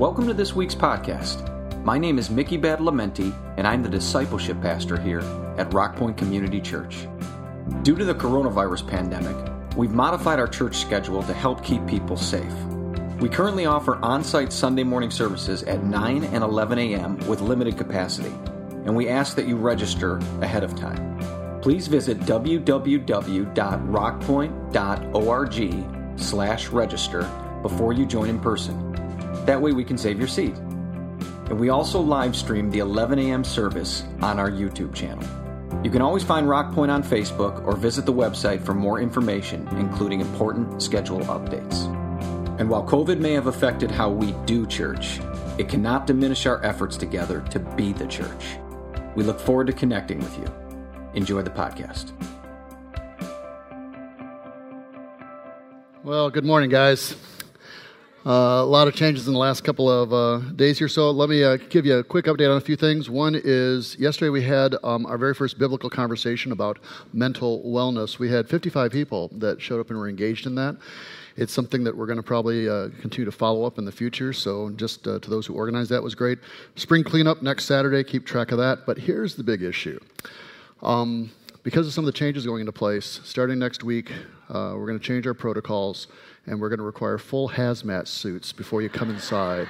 Welcome to this week's podcast. My name is Mickey Badalamenti, and I'm the discipleship pastor here at Rockpoint Community Church. Due to the coronavirus pandemic, we've modified our church schedule to help keep people safe. We currently offer on site Sunday morning services at 9 and 11 a.m. with limited capacity, and we ask that you register ahead of time. Please visit www.rockpoint.org slash register before you join in person. That way we can save your seat. And we also live stream the 11 a.m. service on our YouTube channel. You can always find Rockpoint on Facebook or visit the website for more information, including important schedule updates. And while COVID may have affected how we do church, it cannot diminish our efforts together to be the church. We look forward to connecting with you. Enjoy the podcast. Well, good morning, guys. Uh, a lot of changes in the last couple of uh, days here. So let me uh, give you a quick update on a few things. One is yesterday we had um, our very first biblical conversation about mental wellness. We had 55 people that showed up and were engaged in that. It's something that we're going to probably uh, continue to follow up in the future. So, just uh, to those who organized that was great. Spring cleanup next Saturday, keep track of that. But here's the big issue. Um, because of some of the changes going into place, starting next week, uh, we're going to change our protocols and we're going to require full hazmat suits before you come inside.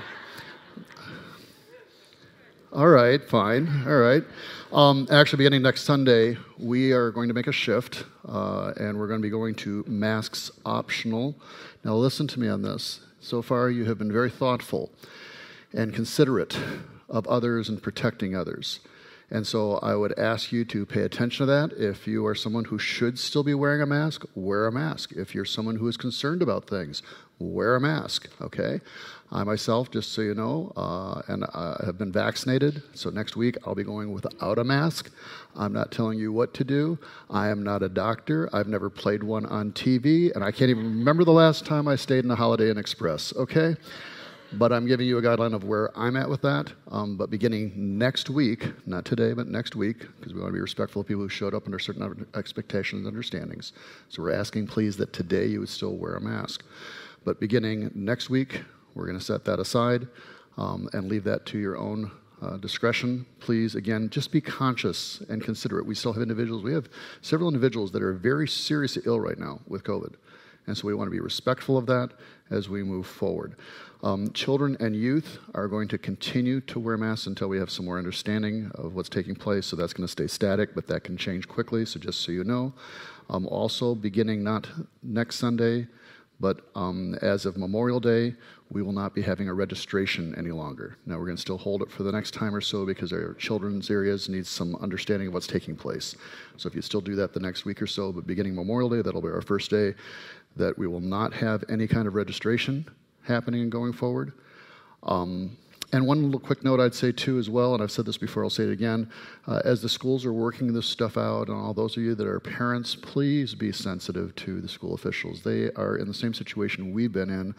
All right, fine. All right. Um, actually, beginning next Sunday, we are going to make a shift, uh, and we're going to be going to masks optional. Now, listen to me on this. So far, you have been very thoughtful and considerate of others and protecting others. And so I would ask you to pay attention to that. If you are someone who should still be wearing a mask, wear a mask. If you're someone who is concerned about things, wear a mask, okay? I myself, just so you know, uh, and I have been vaccinated, so next week I'll be going without a mask. I'm not telling you what to do. I am not a doctor. I've never played one on TV, and I can't even remember the last time I stayed in a Holiday Inn Express, okay? But I'm giving you a guideline of where I'm at with that. Um, but beginning next week, not today, but next week, because we want to be respectful of people who showed up under certain expectations and understandings. So we're asking, please, that today you would still wear a mask. But beginning next week, we're going to set that aside um, and leave that to your own uh, discretion. Please, again, just be conscious and considerate. We still have individuals, we have several individuals that are very seriously ill right now with COVID. And so we want to be respectful of that as we move forward. Um, children and youth are going to continue to wear masks until we have some more understanding of what's taking place. So that's going to stay static, but that can change quickly. So just so you know. Um, also, beginning not next Sunday, but um, as of Memorial Day, we will not be having a registration any longer. Now, we're going to still hold it for the next time or so because our children's areas need some understanding of what's taking place. So, if you still do that the next week or so, but beginning Memorial Day, that'll be our first day, that we will not have any kind of registration happening and going forward. Um, and one little quick note I'd say too, as well, and I've said this before, I'll say it again. Uh, as the schools are working this stuff out, and all those of you that are parents, please be sensitive to the school officials. They are in the same situation we've been in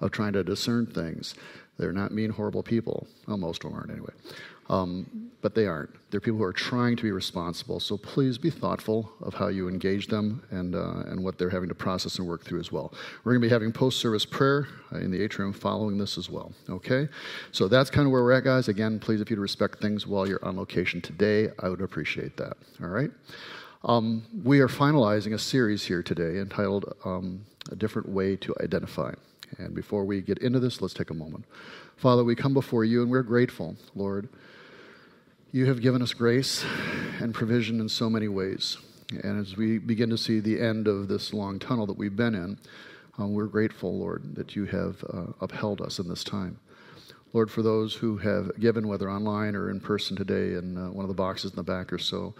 of trying to discern things. They're not mean, horrible people. Well, most of them aren't anyway. Um, but they aren't. They're people who are trying to be responsible. So please be thoughtful of how you engage them and, uh, and what they're having to process and work through as well. We're going to be having post service prayer uh, in the atrium following this as well. Okay? So that's kind of where we're at, guys. Again, please, if you'd respect things while you're on location today, I would appreciate that. All right? Um, we are finalizing a series here today entitled um, A Different Way to Identify. And before we get into this, let's take a moment. Father, we come before you and we're grateful, Lord. You have given us grace and provision in so many ways. And as we begin to see the end of this long tunnel that we've been in, uh, we're grateful, Lord, that you have uh, upheld us in this time. Lord, for those who have given, whether online or in person today, in uh, one of the boxes in the back or so,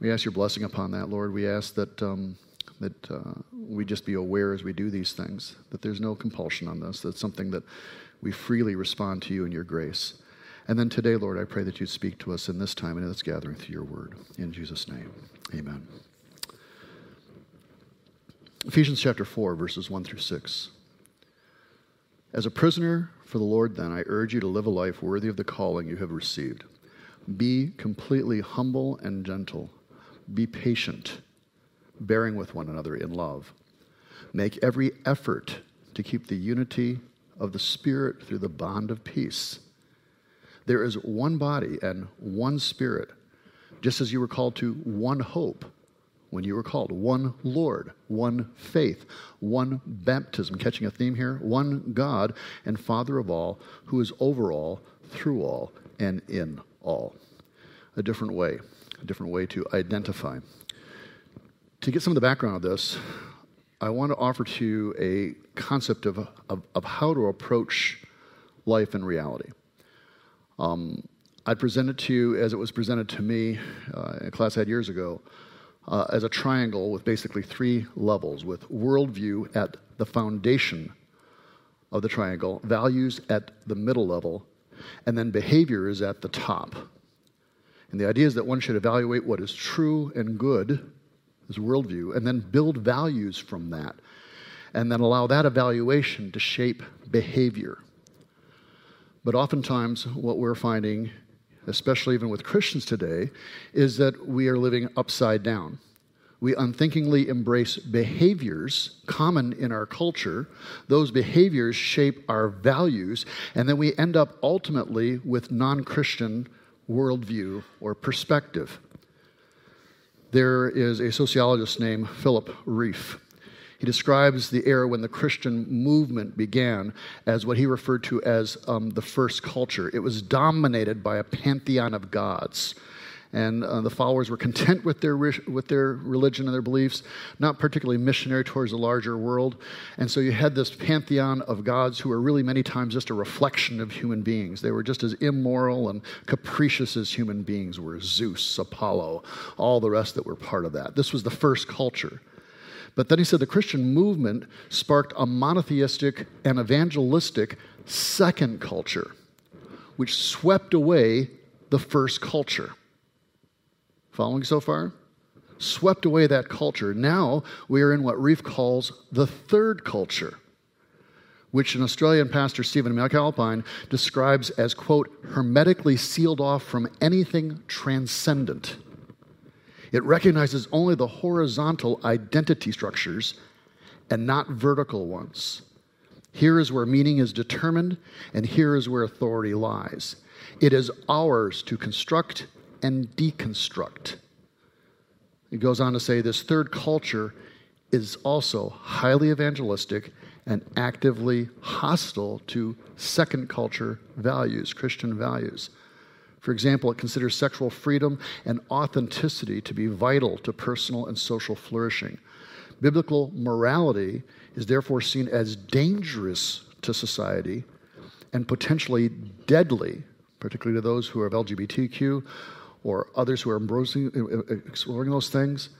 we ask your blessing upon that, Lord. We ask that um, that uh, we just be aware as we do these things that there's no compulsion on this. That's something that we freely respond to you in your grace. And then today, Lord, I pray that you speak to us in this time and in this gathering through your word. In Jesus' name, amen. Ephesians chapter 4, verses 1 through 6. As a prisoner for the Lord, then, I urge you to live a life worthy of the calling you have received. Be completely humble and gentle. Be patient, bearing with one another in love. Make every effort to keep the unity of the Spirit through the bond of peace. There is one body and one Spirit, just as you were called to one hope when you were called, one Lord, one faith, one baptism. Catching a theme here? One God and Father of all, who is over all, through all, and in all. A different way, a different way to identify. To get some of the background of this, I want to offer to you a concept of, of, of how to approach life in reality. Um, I present it to you as it was presented to me uh, in a class I had years ago uh, as a triangle with basically three levels, with worldview at the foundation of the triangle, values at the middle level, and then behavior is at the top. And the idea is that one should evaluate what is true and good as worldview, and then build values from that, and then allow that evaluation to shape behavior. But oftentimes, what we're finding, especially even with Christians today, is that we are living upside down. We unthinkingly embrace behaviors common in our culture. Those behaviors shape our values, and then we end up ultimately with non Christian worldview or perspective. There is a sociologist named Philip Rieff he describes the era when the Christian movement began as what he referred to as um, the first culture. It was dominated by a pantheon of gods. And uh, the followers were content with their, with their religion and their beliefs, not particularly missionary towards the larger world. And so you had this pantheon of gods who were really many times just a reflection of human beings. They were just as immoral and capricious as human beings were Zeus, Apollo, all the rest that were part of that. This was the first culture. But then he said the Christian movement sparked a monotheistic and evangelistic second culture, which swept away the first culture. Following so far? Swept away that culture. Now we are in what Rieff calls the third culture, which an Australian pastor, Stephen McAlpine, describes as, quote, hermetically sealed off from anything transcendent. It recognizes only the horizontal identity structures and not vertical ones. Here is where meaning is determined, and here is where authority lies. It is ours to construct and deconstruct. He goes on to say this third culture is also highly evangelistic and actively hostile to second culture values, Christian values. For example, it considers sexual freedom and authenticity to be vital to personal and social flourishing. Biblical morality is therefore seen as dangerous to society and potentially deadly, particularly to those who are of LGBTQ or others who are embracing, uh, uh, exploring those things.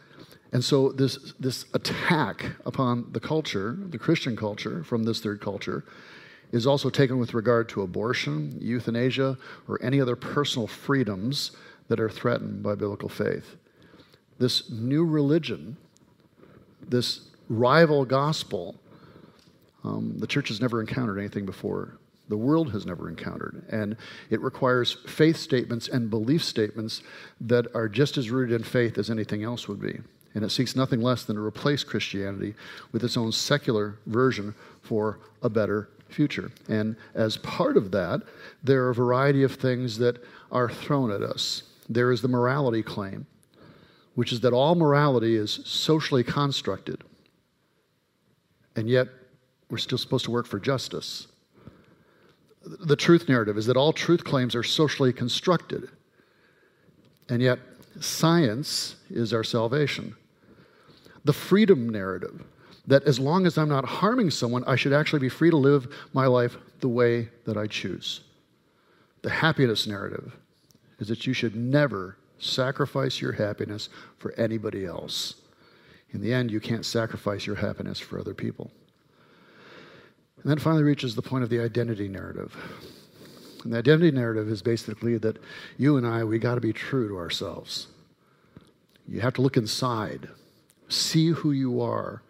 And so, this, this attack upon the culture, the Christian culture, from this third culture, is also taken with regard to abortion, euthanasia, or any other personal freedoms that are threatened by biblical faith. This new religion, this rival gospel, um, the church has never encountered anything before. The world has never encountered. And it requires faith statements and belief statements that are just as rooted in faith as anything else would be. And it seeks nothing less than to replace Christianity with its own secular version for a better future. And as part of that, there are a variety of things that are thrown at us. There is the morality claim, which is that all morality is socially constructed, and yet we're still supposed to work for justice. The truth narrative is that all truth claims are socially constructed, and yet science is our salvation. The freedom narrative that as long as I'm not harming someone, I should actually be free to live my life the way that I choose. The happiness narrative is that you should never sacrifice your happiness for anybody else. In the end, you can't sacrifice your happiness for other people. And then finally reaches the point of the identity narrative. And the identity narrative is basically that you and I, we got to be true to ourselves. You have to look inside, see who you are,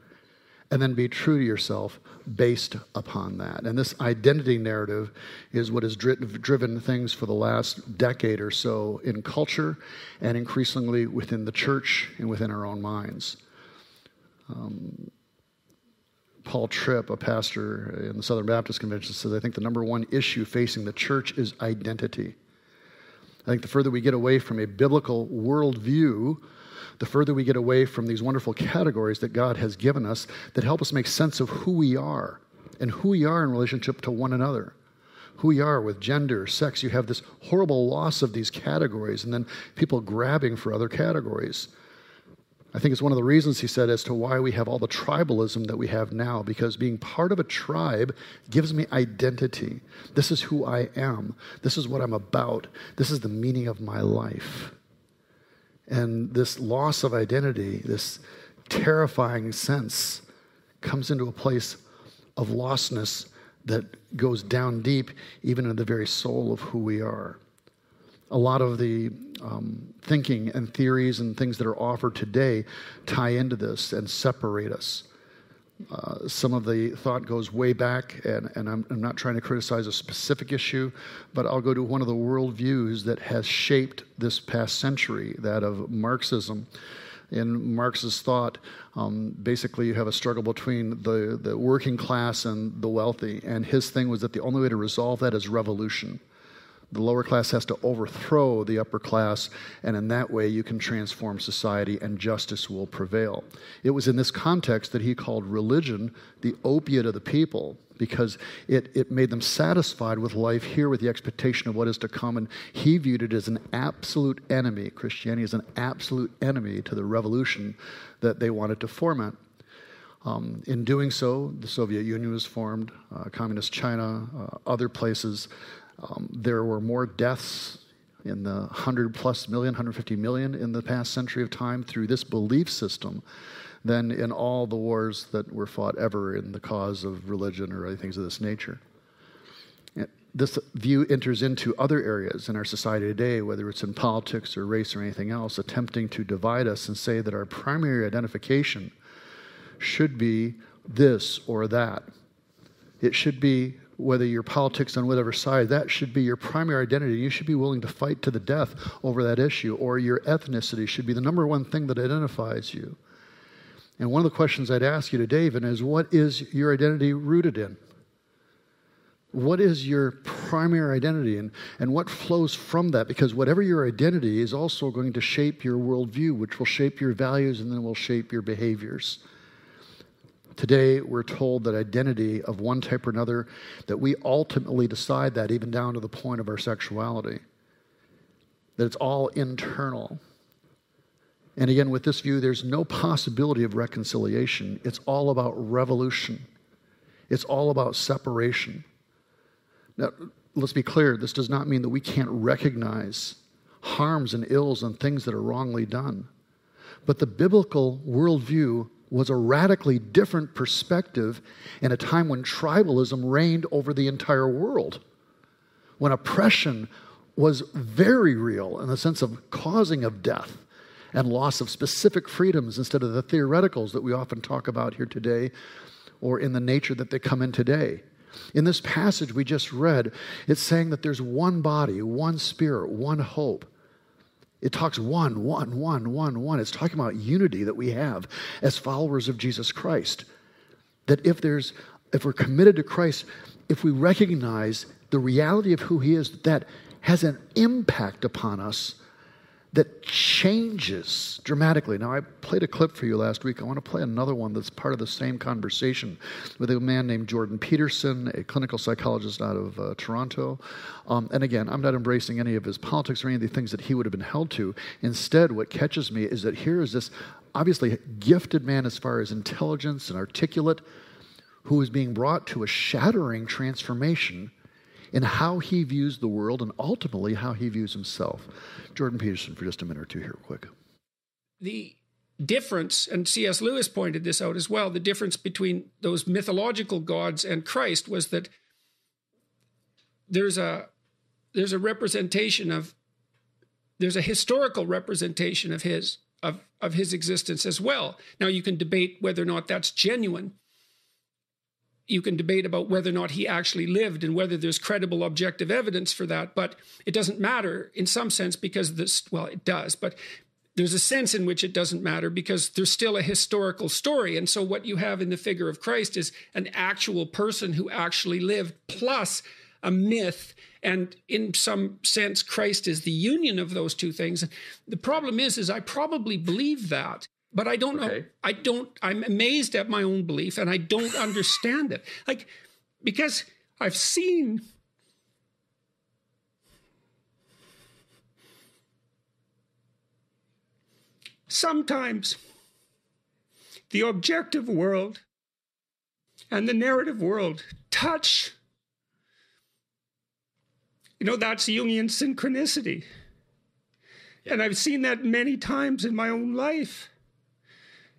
and then be true to yourself based upon that. And this identity narrative is what has driven things for the last decade or so in culture and increasingly within the church and within our own minds. Um, Paul Tripp, a pastor in the Southern Baptist Convention, says, I think the number one issue facing the church is identity. I think the further we get away from a biblical worldview, the further we get away from these wonderful categories that God has given us that help us make sense of who we are and who we are in relationship to one another. Who we are with gender, sex. You have this horrible loss of these categories, and then people grabbing for other categories. I think it's one of the reasons he said as to why we have all the tribalism that we have now, because being part of a tribe gives me identity. This is who I am. This is what I'm about. This is the meaning of my life. And this loss of identity, this terrifying sense, comes into a place of lostness that goes down deep, even in the very soul of who we are a lot of the um, thinking and theories and things that are offered today tie into this and separate us. Uh, some of the thought goes way back, and, and I'm, I'm, not trying to criticize a specific issue, but I'll go to one of the worldviews that has shaped this past century, that of Marxism. In Marx's thought, um, basically, you have a struggle between the, the working class and the wealthy, and his thing was that the only way to resolve that is revolution. The lower class has to overthrow the upper class, and in that way, you can transform society and justice will prevail. It was in this context that he called religion the opiate of the people because it, it made them satisfied with life here with the expectation of what is to come. And he viewed it as an absolute enemy. Christianity is an absolute enemy to the revolution that they wanted to foment. Um, in doing so, the Soviet Union was formed, uh, Communist China, uh, other places um, there were more deaths in the 100 plus million, 150 million in the past century of time through this belief system than in all the wars that were fought ever in the cause of religion or other things of this nature. This view enters into other areas in our society today, whether it's in politics or race or anything else, attempting to divide us and say that our primary identification should be this or that. It should be whether your politics on whatever side, that should be your primary identity. You should be willing to fight to the death over that issue, or your ethnicity should be the number one thing that identifies you. And one of the questions I'd ask you today, David, is what is your identity rooted in? What is your primary identity and, and what flows from that? Because whatever your identity is also going to shape your worldview, which will shape your values and then will shape your behaviors. Today, we're told that identity of one type or another, that we ultimately decide that even down to the point of our sexuality, that it's all internal. And again, with this view, there's no possibility of reconciliation. It's all about revolution, it's all about separation. Now, let's be clear this does not mean that we can't recognize harms and ills and things that are wrongly done. But the biblical worldview was a radically different perspective in a time when tribalism reigned over the entire world, when oppression was very real in the sense of causing of death and loss of specific freedoms instead of the theoreticals that we often talk about here today or in the nature that they come in today. In this passage we just read, it's saying that there's one body, one spirit, one hope. It talks one, one, one, one, one. It's talking about unity that we have as followers of Jesus Christ. That if there's if we're committed to Christ, if we recognize the reality of who he is, that has an impact upon us that changes dramatically. Now, I played a clip for you last week. I want to play another one that's part of the same conversation with a man named Jordan Peterson, a clinical psychologist out of uh, Toronto. Um, and again, I'm not embracing any of his politics or any of the things that he would have been held to. Instead, what catches me is that here is this obviously gifted man as far as intelligence and articulate who is being brought to a shattering transformation in how he views the world and ultimately how he views himself. Jordan Peterson, for just a minute or two here, quick. The difference, and C.S. Lewis pointed this out as well, the difference between those mythological gods and Christ was that there's a there's a representation of there's a historical representation of his of of his existence as well. Now you can debate whether or not that's genuine, you can debate about whether or not he actually lived and whether there's credible objective evidence for that but it doesn't matter in some sense because this well it does but there's a sense in which it doesn't matter because there's still a historical story. And so what you have in the figure of Christ is an actual person who actually lived plus a myth. And in some sense, Christ is the union of those two things. The problem is, is I probably believe that. But I don't okay. know. I don't, I'm amazed at my own belief and I don't understand it. Like, because I've seen Sometimes the objective world and the narrative world touch. You know, that's Jungian synchronicity. And I've seen that many times in my own life.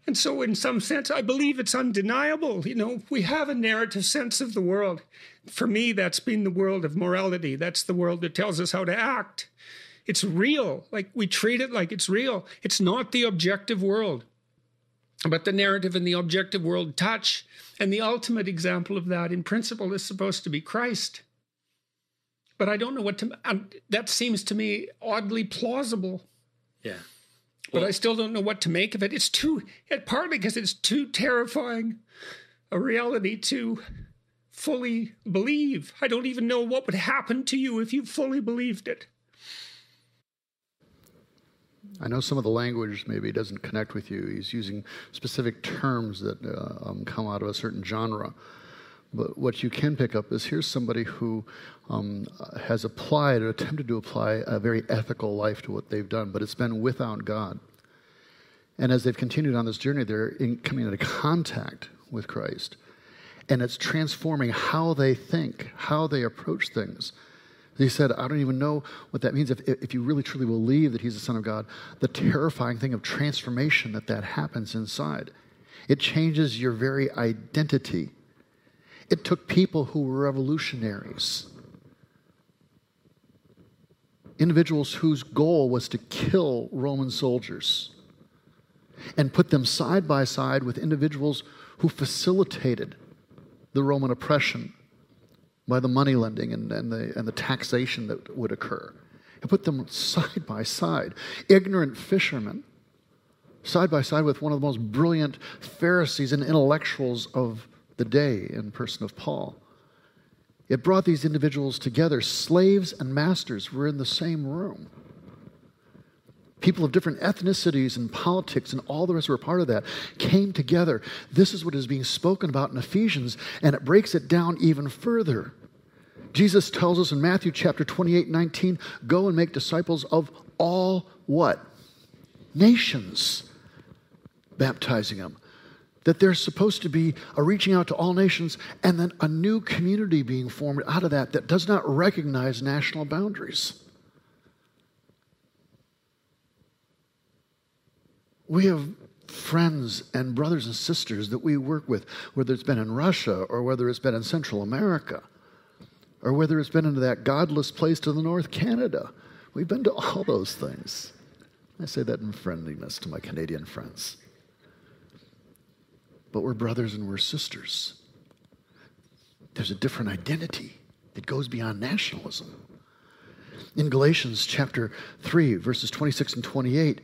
And so, in some sense, I believe it's undeniable. You know, we have a narrative sense of the world. For me, that's been the world of morality. That's the world that tells us how to act. It's real. Like we treat it like it's real. It's not the objective world. But the narrative and the objective world touch. And the ultimate example of that, in principle, is supposed to be Christ. But I don't know what to. That seems to me oddly plausible. Yeah. Well, but I still don't know what to make of it. It's too, and partly because it's too terrifying a reality to fully believe. I don't even know what would happen to you if you fully believed it. I know some of the language maybe doesn't connect with you. He's using specific terms that uh, um, come out of a certain genre. But what you can pick up is here's somebody who um, has applied or attempted to apply a very ethical life to what they've done, but it's been without God. And as they've continued on this journey, they're in, coming into contact with Christ. And it's transforming how they think, how they approach things. He said, I don't even know what that means. If, if you really truly believe that he's the Son of God, the terrifying thing of transformation that that happens inside. It changes your very identity. It took people who were revolutionaries, individuals whose goal was to kill Roman soldiers, and put them side by side with individuals who facilitated the Roman oppression by the money lending and, and, the, and the taxation that would occur. And put them side by side. Ignorant fishermen, side by side with one of the most brilliant Pharisees and intellectuals of the day in person of Paul. It brought these individuals together. Slaves and masters were in the same room. People of different ethnicities and politics and all the rest were part of that came together. This is what is being spoken about in Ephesians, and it breaks it down even further. Jesus tells us in Matthew chapter 28, 19, go and make disciples of all what? Nations, baptizing them. That there's supposed to be a reaching out to all nations and then a new community being formed out of that that does not recognize national boundaries. We have friends and brothers and sisters that we work with, whether it's been in Russia or whether it's been in Central America or whether it's been into that godless place to the north, Canada. We've been to all those things. I say that in friendliness to my Canadian friends. But we're brothers and we're sisters. There's a different identity that goes beyond nationalism. In Galatians chapter 3, verses 26 and 28,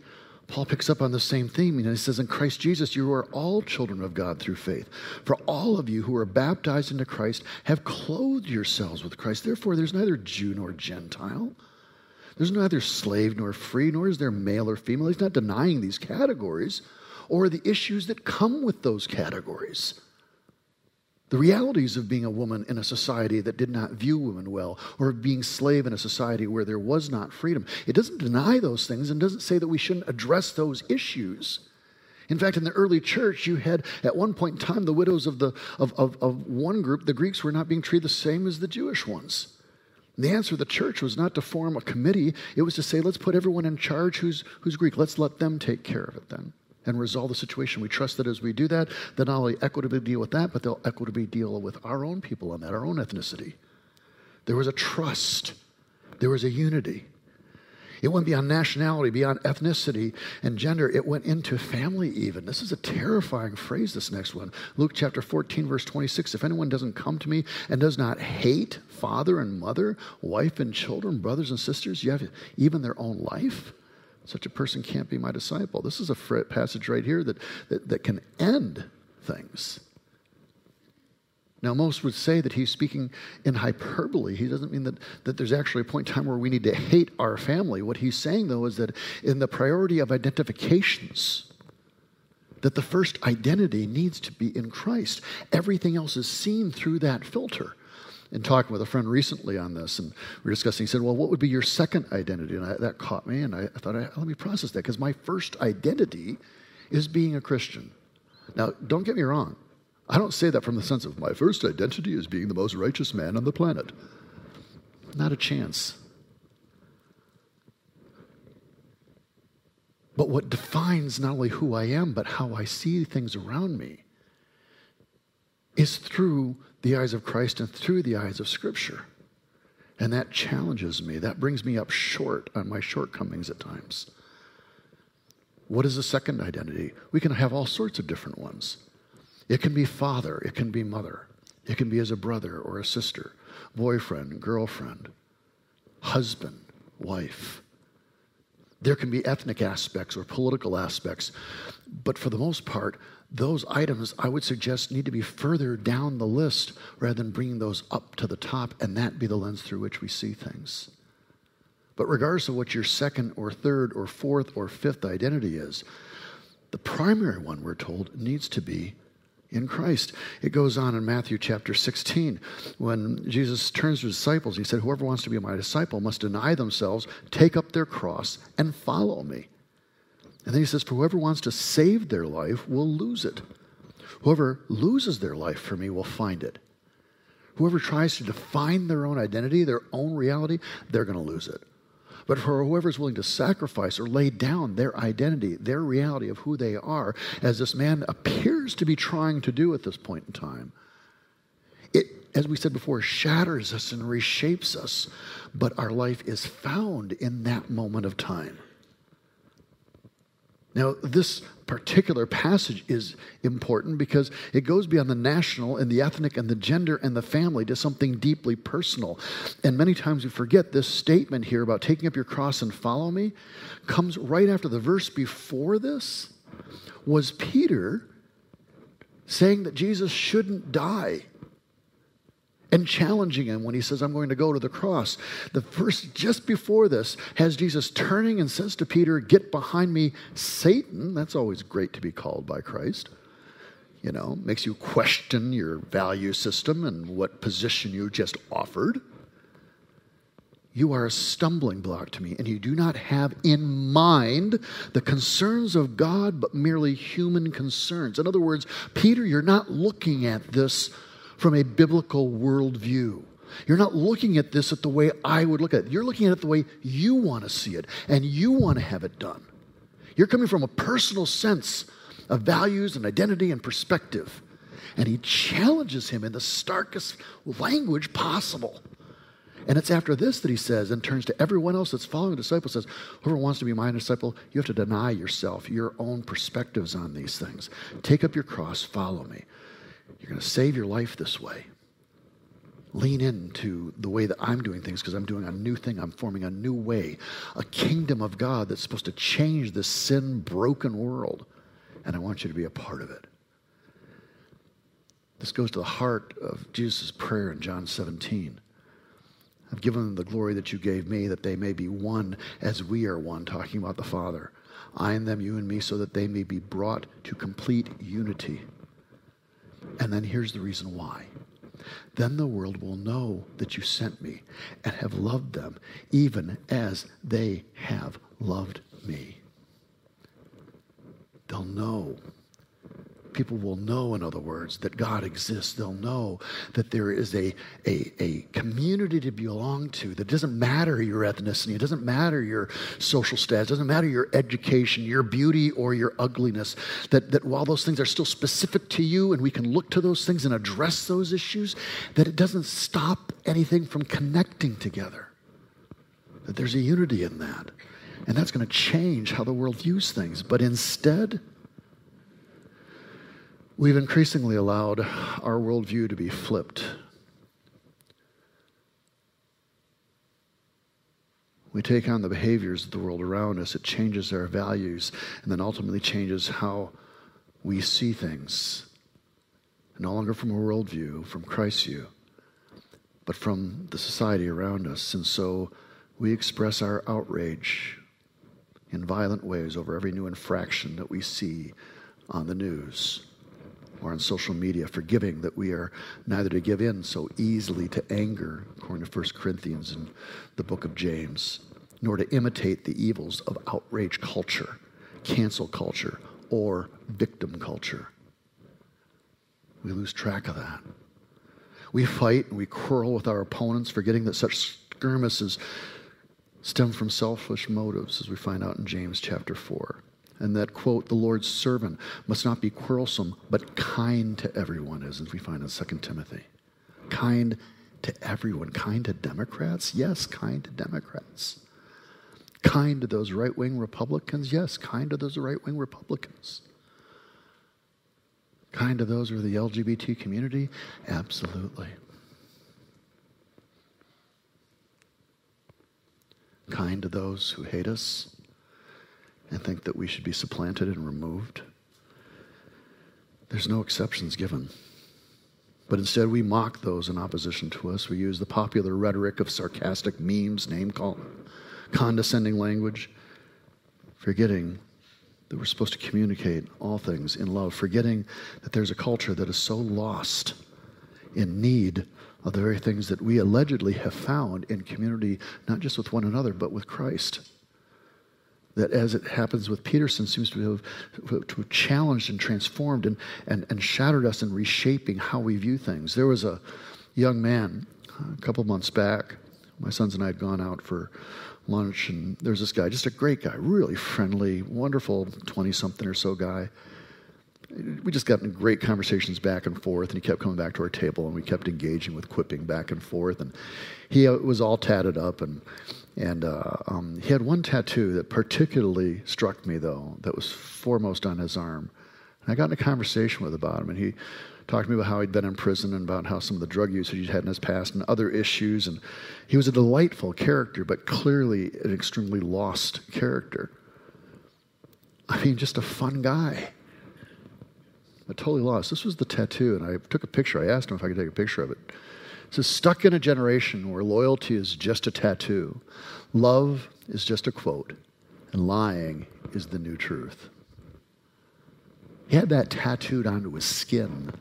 Paul picks up on the same theme. And he says, In Christ Jesus, you are all children of God through faith. For all of you who are baptized into Christ have clothed yourselves with Christ. Therefore, there's neither Jew nor Gentile. There's neither slave nor free, nor is there male or female. He's not denying these categories or the issues that come with those categories the realities of being a woman in a society that did not view women well, or of being slave in a society where there was not freedom. It doesn't deny those things and doesn't say that we shouldn't address those issues. In fact, in the early church, you had at one point in time the widows of, the, of, of, of one group, the Greeks were not being treated the same as the Jewish ones. And the answer of the church was not to form a committee, it was to say, let's put everyone in charge who's, who's Greek. Let's let them take care of it then and resolve the situation. We trust that as we do that, they'll not only equitably deal with that, but they'll equitably deal with our own people on that, our own ethnicity. There was a trust, there was a unity. It went beyond nationality, beyond ethnicity and gender. It went into family, even. This is a terrifying phrase, this next one. Luke chapter 14, verse 26. If anyone doesn't come to me and does not hate father and mother, wife and children, brothers and sisters, you have even their own life, Such a person can't be my disciple. This is a passage right here that, that, that can end things. Now, most would say that he's speaking in hyperbole. He doesn't mean that, that there's actually a point in time where we need to hate our family. What he's saying, though, is that in the priority of identifications, that the first identity needs to be in Christ. Everything else is seen through that filter. In talking with a friend recently on this, and we were discussing, he said, Well, what would be your second identity? And I, that caught me, and I, I thought, Let me process that, because my first identity is being a Christian. Now, don't get me wrong. I don't say that from the sense of my first identity is being the most righteous man on the planet. Not a chance. But what defines not only who I am, but how I see things around me is through the eyes of Christ and through the eyes of Scripture. And that challenges me. That brings me up short on my shortcomings at times. What is the second identity? We can have all sorts of different ones. It can be father, it can be mother, it can be as a brother or a sister, boyfriend, girlfriend, husband, wife. There can be ethnic aspects or political aspects, but for the most part, those items I would suggest need to be further down the list rather than bringing those up to the top, and that be the lens through which we see things. But regardless of what your second or third or fourth or fifth identity is, the primary one, we're told, needs to be in Christ. It goes on in Matthew chapter 16 when Jesus turns to his disciples. He said, Whoever wants to be my disciple must deny themselves, take up their cross, and follow me. And then he says, For whoever wants to save their life will lose it. Whoever loses their life for me will find it. Whoever tries to define their own identity, their own reality, they're going to lose it but for whoever is willing to sacrifice or lay down their identity, their reality of who they are, as this man appears to be trying to do at this point in time. It, as we said before, shatters us and reshapes us, but our life is found in that moment of time. Now, this particular passage is important because it goes beyond the national and the ethnic and the gender and the family to something deeply personal. And many times we forget this statement here about taking up your cross and follow me comes right after the verse before this was Peter saying that Jesus shouldn't die and challenging him when he says, I'm going to go to the cross. The verse just before this has Jesus turning and says to Peter, Get behind me, Satan. That's always great to be called by Christ. You know, makes you question your value system and what position you just offered. You are a stumbling block to me, and you do not have in mind the concerns of God, but merely human concerns. In other words, Peter, you're not looking at this from a biblical worldview. You're not looking at this at the way I would look at it. You're looking at it the way you want to see it and you want to have it done. You're coming from a personal sense of values and identity and perspective. And he challenges him in the starkest language possible. And it's after this that he says, and turns to everyone else that's following the disciple, says, Whoever wants to be my disciple, you have to deny yourself, your own perspectives on these things. Take up your cross, follow me. You're going to save your life this way. Lean into the way that I'm doing things because I'm doing a new thing. I'm forming a new way, a kingdom of God that's supposed to change this sin broken world. And I want you to be a part of it. This goes to the heart of Jesus' prayer in John 17. I've given them the glory that you gave me, that they may be one as we are one, talking about the Father. I and them, you and me, so that they may be brought to complete unity. And then here's the reason why. Then the world will know that you sent me and have loved them, even as they have loved me. They'll know people will know, in other words, that God exists. They'll know that there is a, a, a community to belong to that doesn't matter your ethnicity, it doesn't matter your social status, it doesn't matter your education, your beauty, or your ugliness. That, that while those things are still specific to you and we can look to those things and address those issues, that it doesn't stop anything from connecting together. That there's a unity in that. And that's going to change how the world views things. But instead, We've increasingly allowed our worldview to be flipped. we take on the behaviors of the world around us, it changes our values and then ultimately changes how we see things. No longer from a worldview, from Christ's view, but from the society around us. And so we express our outrage in violent ways over every new infraction that we see on the news or on social media, forgiving that we are neither to give in so easily to anger, according to 1 Corinthians and the book of James, nor to imitate the evils of outrage culture, cancel culture, or victim culture. We lose track of that. We fight and we quarrel with our opponents, forgetting that such skirmishes stem from selfish motives, as we find out in James chapter 4 and that, quote, the Lord's servant must not be quarrelsome, but kind to everyone, as we find in 2 Timothy. Kind to everyone. Kind to Democrats? Yes, kind to Democrats. Kind to those right wing Republicans? Yes, kind to those right wing Republicans. Kind to those who are the LGBT community? Absolutely. Kind to those who hate us? And think that we should be supplanted and removed. There's no exceptions given. But instead, we mock those in opposition to us. We use the popular rhetoric of sarcastic memes, name calling, condescending language, forgetting that we're supposed to communicate all things in love, forgetting that there's a culture that is so lost in need of the very things that we allegedly have found in community, not just with one another, but with Christ that as it happens with Peterson seems to have, to have challenged and transformed and, and, and shattered us in reshaping how we view things. There was a young man a couple months back. My sons and I had gone out for lunch, and there's this guy, just a great guy, really friendly, wonderful 20 something or so guy. We just got in great conversations back and forth, and he kept coming back to our table, and we kept engaging with quipping back and forth. And he uh, was all tatted up, and and uh, um, he had one tattoo that particularly struck me, though, that was foremost on his arm. And I got in a conversation with about him, and he talked to me about how he'd been in prison and about how some of the drug usage he'd had in his past and other issues. And he was a delightful character, but clearly an extremely lost character. I mean, just a fun guy. But totally lost. This was the tattoo, and I took a picture. I asked him if I could take a picture of it. Says, stuck in a generation where loyalty is just a tattoo, love is just a quote, and lying is the new truth. He had that tattooed onto his skin.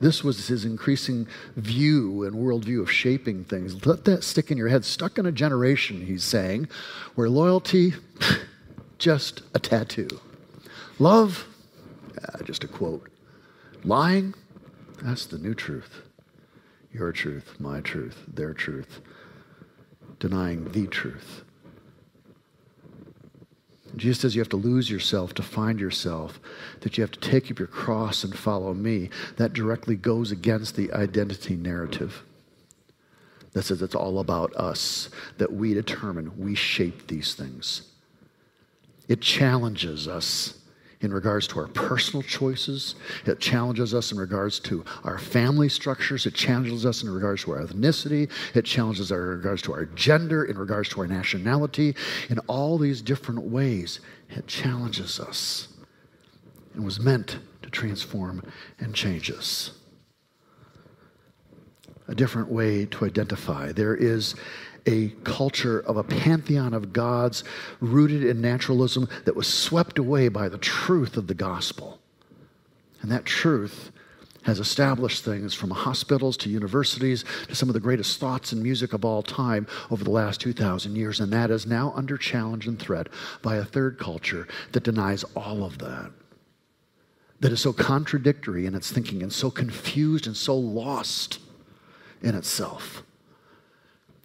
This was his increasing view and worldview of shaping things. Let that stick in your head. Stuck in a generation, he's saying, where loyalty, just a tattoo. Love, ah, just a quote. Lying, that's the new truth your truth, my truth, their truth, denying the truth. Jesus says you have to lose yourself to find yourself, that you have to take up your cross and follow me. That directly goes against the identity narrative that says it's all about us, that we determine, we shape these things. It challenges us in regards to our personal choices. It challenges us in regards to our family structures. It challenges us in regards to our ethnicity. It challenges us in regards to our gender, in regards to our nationality. In all these different ways, it challenges us and was meant to transform and change us. A different way to identify. There is a culture of a pantheon of gods rooted in naturalism that was swept away by the truth of the gospel. And that truth has established things from hospitals to universities to some of the greatest thoughts and music of all time over the last 2,000 years. And that is now under challenge and threat by a third culture that denies all of that. That is so contradictory in its thinking and so confused and so lost in itself.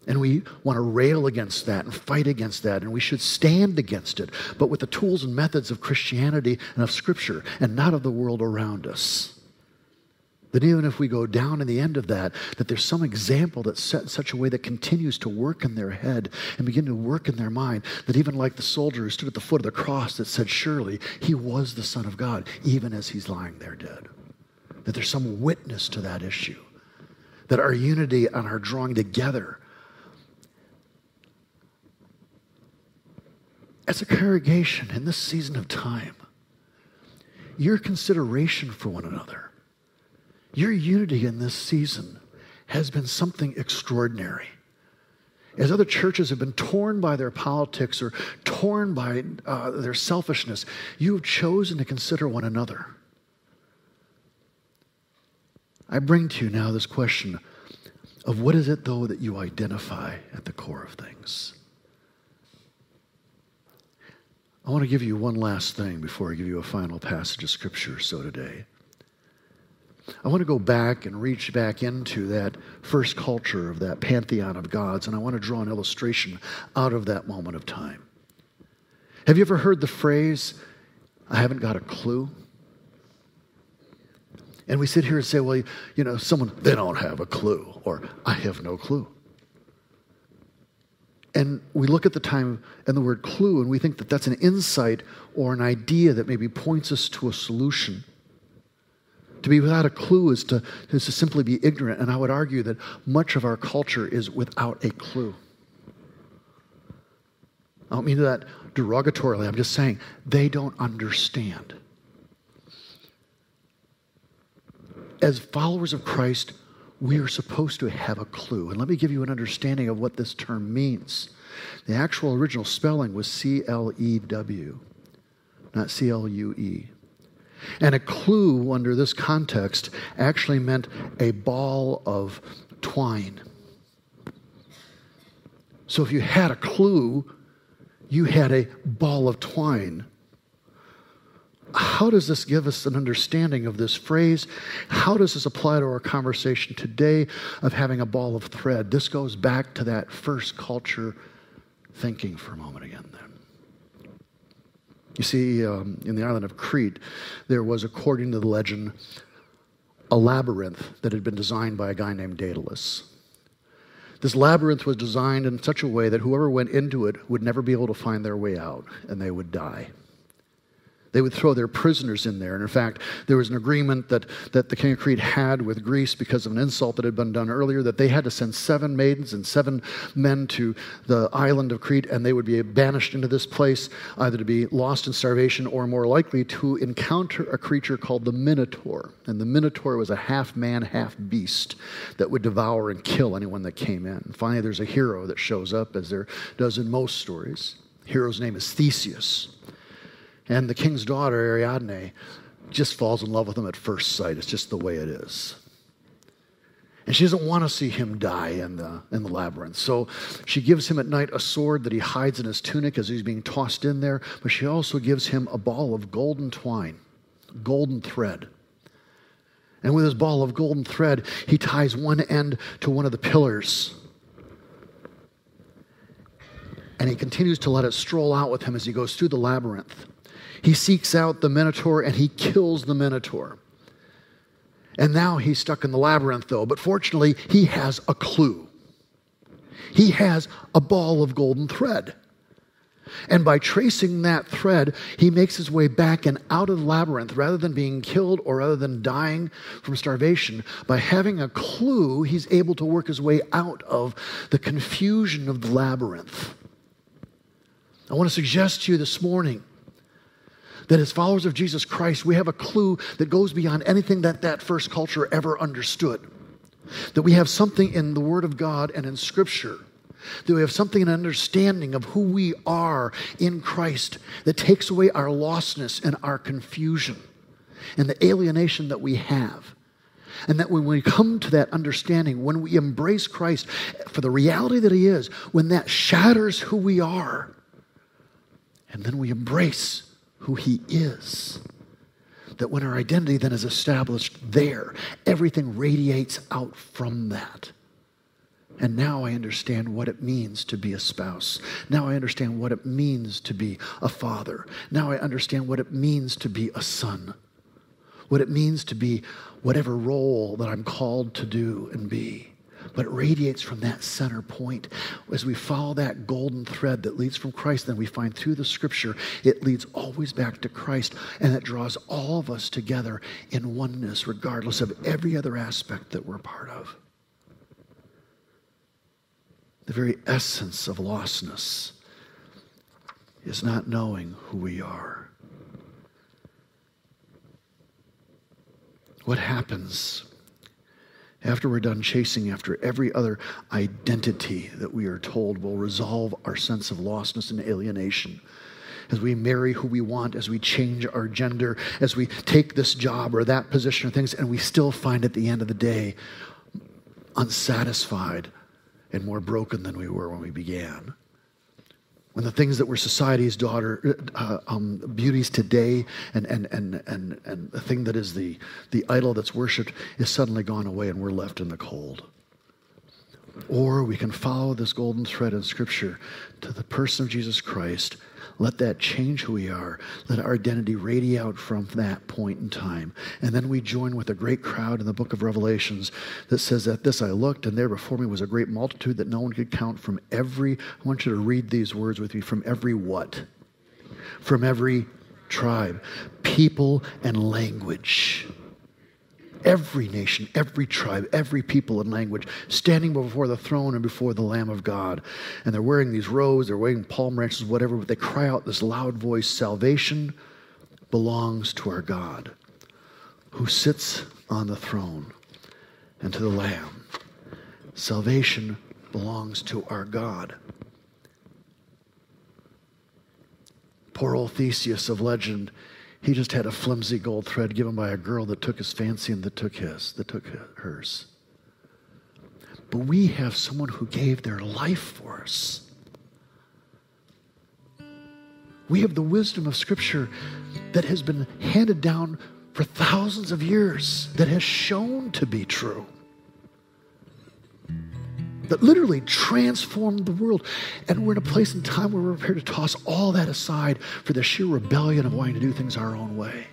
And we want to rail against that and fight against that, and we should stand against it, but with the tools and methods of Christianity and of Scripture, and not of the world around us. That even if we go down in the end of that, that there's some example that's set in such a way that continues to work in their head and begin to work in their mind, that even like the soldier who stood at the foot of the cross that said, Surely he was the Son of God, even as he's lying there dead. That there's some witness to that issue. That our unity and our drawing together as a congregation in this season of time, your consideration for one another, your unity in this season has been something extraordinary. As other churches have been torn by their politics or torn by uh, their selfishness, you have chosen to consider one another. I bring to you now this question of what is it, though, that you identify at the core of things? I want to give you one last thing before I give you a final passage of Scripture so today. I want to go back and reach back into that first culture of that pantheon of gods, and I want to draw an illustration out of that moment of time. Have you ever heard the phrase, I haven't got a clue? And we sit here and say, well, you know, someone, they don't have a clue, or I have no clue. And we look at the time and the word clue, and we think that that's an insight or an idea that maybe points us to a solution. To be without a clue is to, is to simply be ignorant. And I would argue that much of our culture is without a clue. I don't mean that derogatorily. I'm just saying they don't understand. as followers of Christ, we are supposed to have a clue. And let me give you an understanding of what this term means. The actual original spelling was C L E W, not C L U E. And a clue under this context actually meant a ball of twine. So if you had a clue, you had a ball of twine how does this give us an understanding of this phrase? How does this apply to our conversation today of having a ball of thread? This goes back to that first culture thinking for a moment again, then. You see, um, in the island of Crete, there was, according to the legend, a labyrinth that had been designed by a guy named Daedalus. This labyrinth was designed in such a way that whoever went into it would never be able to find their way out and they would die. They would throw their prisoners in there. And in fact, there was an agreement that, that the king of Crete had with Greece because of an insult that had been done earlier that they had to send seven maidens and seven men to the island of Crete, and they would be banished into this place, either to be lost in starvation or more likely to encounter a creature called the Minotaur. And the Minotaur was a half man, half beast that would devour and kill anyone that came in. And finally, there's a hero that shows up, as there does in most stories. The hero's name is Theseus. And the king's daughter, Ariadne, just falls in love with him at first sight. It's just the way it is. And she doesn't want to see him die in the, in the labyrinth. So she gives him at night a sword that he hides in his tunic as he's being tossed in there, but she also gives him a ball of golden twine, golden thread. And with his ball of golden thread, he ties one end to one of the pillars. And he continues to let it stroll out with him as he goes through the labyrinth. He seeks out the Minotaur and he kills the Minotaur. And now he's stuck in the labyrinth, though. But fortunately, he has a clue. He has a ball of golden thread. And by tracing that thread, he makes his way back and out of the labyrinth rather than being killed or rather than dying from starvation. By having a clue, he's able to work his way out of the confusion of the labyrinth. I want to suggest to you this morning that as followers of Jesus Christ, we have a clue that goes beyond anything that that first culture ever understood. That we have something in the Word of God and in Scripture. That we have something in understanding of who we are in Christ that takes away our lostness and our confusion and the alienation that we have. And that when we come to that understanding, when we embrace Christ for the reality that He is, when that shatters who we are, and then we embrace who He is. That when our identity then is established there, everything radiates out from that. And now I understand what it means to be a spouse. Now I understand what it means to be a father. Now I understand what it means to be a son. What it means to be whatever role that I'm called to do and be but it radiates from that center point. As we follow that golden thread that leads from Christ, then we find through the scripture, it leads always back to Christ, and it draws all of us together in oneness, regardless of every other aspect that we're part of. The very essence of lostness is not knowing who we are. What happens after we're done chasing after every other identity that we are told will resolve our sense of lostness and alienation? as we marry who we want, as we change our gender, as we take this job or that position or things, and we still find at the end of the day unsatisfied and more broken than we were when we began. When the things that were society's daughter uh, um, beauties today and, and, and, and, and the thing that is the, the idol that's worshiped is suddenly gone away and we're left in the cold. Or we can follow this golden thread in Scripture to the person of Jesus Christ let that change who we are. Let our identity radiate out from that point in time. And then we join with a great crowd in the book of Revelations that says, At this I looked, and there before me was a great multitude that no one could count from every, I want you to read these words with me, from every what? From every tribe, people, and language every nation, every tribe, every people and language standing before the throne and before the Lamb of God. And they're wearing these robes, they're wearing palm branches, whatever, but they cry out this loud voice Salvation belongs to our God who sits on the throne and to the Lamb. Salvation belongs to our God. Poor old Theseus of legend he just had a flimsy gold thread given by a girl that took his fancy and that took his, that took hers. But we have someone who gave their life for us. We have the wisdom of Scripture that has been handed down for thousands of years, that has shown to be true that literally transformed the world. And we're in a place and time where we're prepared to toss all that aside for the sheer rebellion of wanting to do things our own way.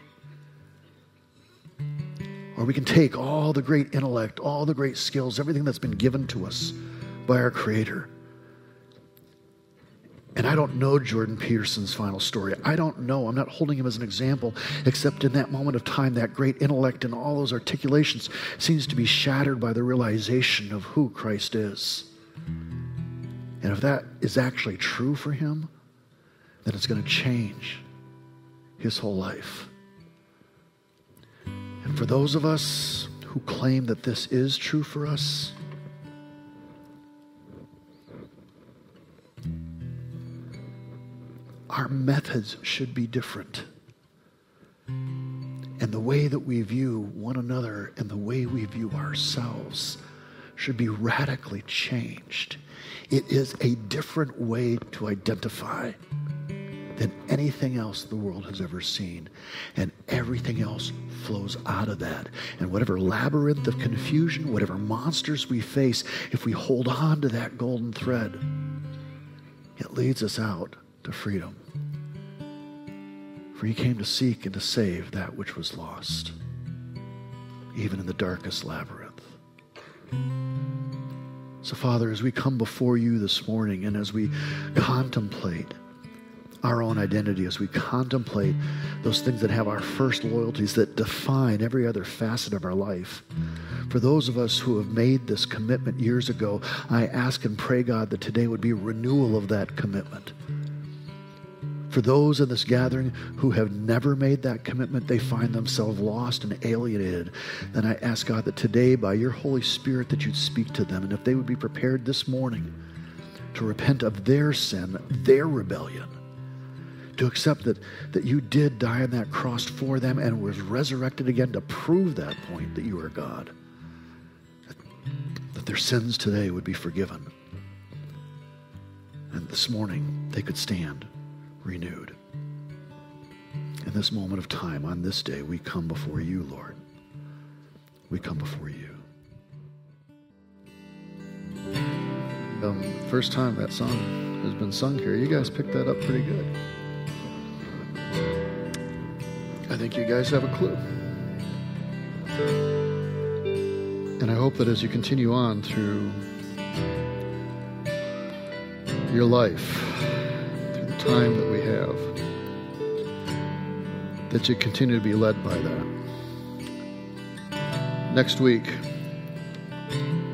Or we can take all the great intellect, all the great skills, everything that's been given to us by our Creator, and I don't know Jordan Peterson's final story. I don't know. I'm not holding him as an example, except in that moment of time, that great intellect and all those articulations seems to be shattered by the realization of who Christ is. And if that is actually true for him, then it's going to change his whole life. And for those of us who claim that this is true for us, our methods should be different. And the way that we view one another and the way we view ourselves should be radically changed. It is a different way to identify than anything else the world has ever seen. And everything else flows out of that. And whatever labyrinth of confusion, whatever monsters we face, if we hold on to that golden thread, it leads us out to freedom. For he came to seek and to save that which was lost, even in the darkest labyrinth. So, Father, as we come before you this morning and as we contemplate our own identity, as we contemplate those things that have our first loyalties that define every other facet of our life, for those of us who have made this commitment years ago, I ask and pray, God, that today would be renewal of that commitment for those in this gathering who have never made that commitment, they find themselves lost and alienated. Then I ask God that today, by your Holy Spirit, that you'd speak to them. And if they would be prepared this morning to repent of their sin, their rebellion, to accept that, that you did die on that cross for them and was resurrected again to prove that point that you are God, that, that their sins today would be forgiven. And this morning they could stand renewed. In this moment of time, on this day, we come before you, Lord. We come before you. Um, first time that song has been sung here. You guys picked that up pretty good. I think you guys have a clue. And I hope that as you continue on through your life, time that we have, that you continue to be led by that. Next week,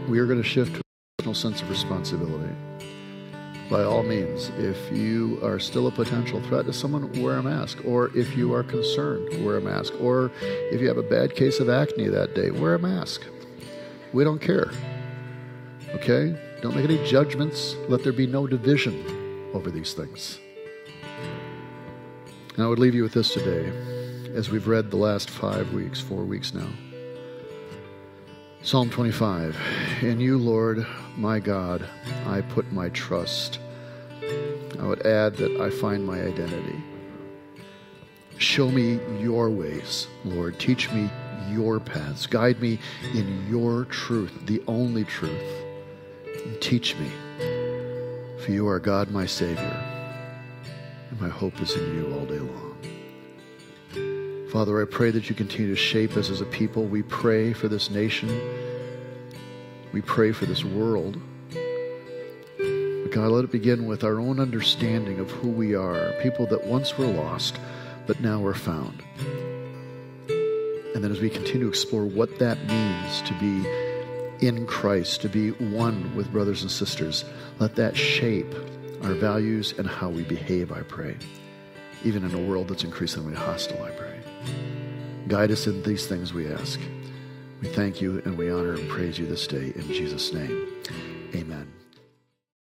we are going to shift to a personal sense of responsibility. by all means, if you are still a potential threat to someone, wear a mask. Or if you are concerned, wear a mask. Or if you have a bad case of acne that day, wear a mask. We don't care. Okay? Don't make any judgments. Let there be no division over these things. And I would leave you with this today, as we've read the last five weeks, four weeks now. Psalm 25 In you, Lord, my God, I put my trust. I would add that I find my identity. Show me your ways, Lord. Teach me your paths. Guide me in your truth, the only truth. And teach me, for you are God, my Savior, my hope is in you all day long. Father, I pray that you continue to shape us as a people. We pray for this nation. We pray for this world. But God, let it begin with our own understanding of who we are, people that once were lost, but now are found. And then as we continue to explore what that means to be in Christ, to be one with brothers and sisters, let that shape our values and how we behave, I pray. Even in a world that's increasingly hostile, I pray. Guide us in these things, we ask. We thank you and we honor and praise you this day in Jesus' name. Amen.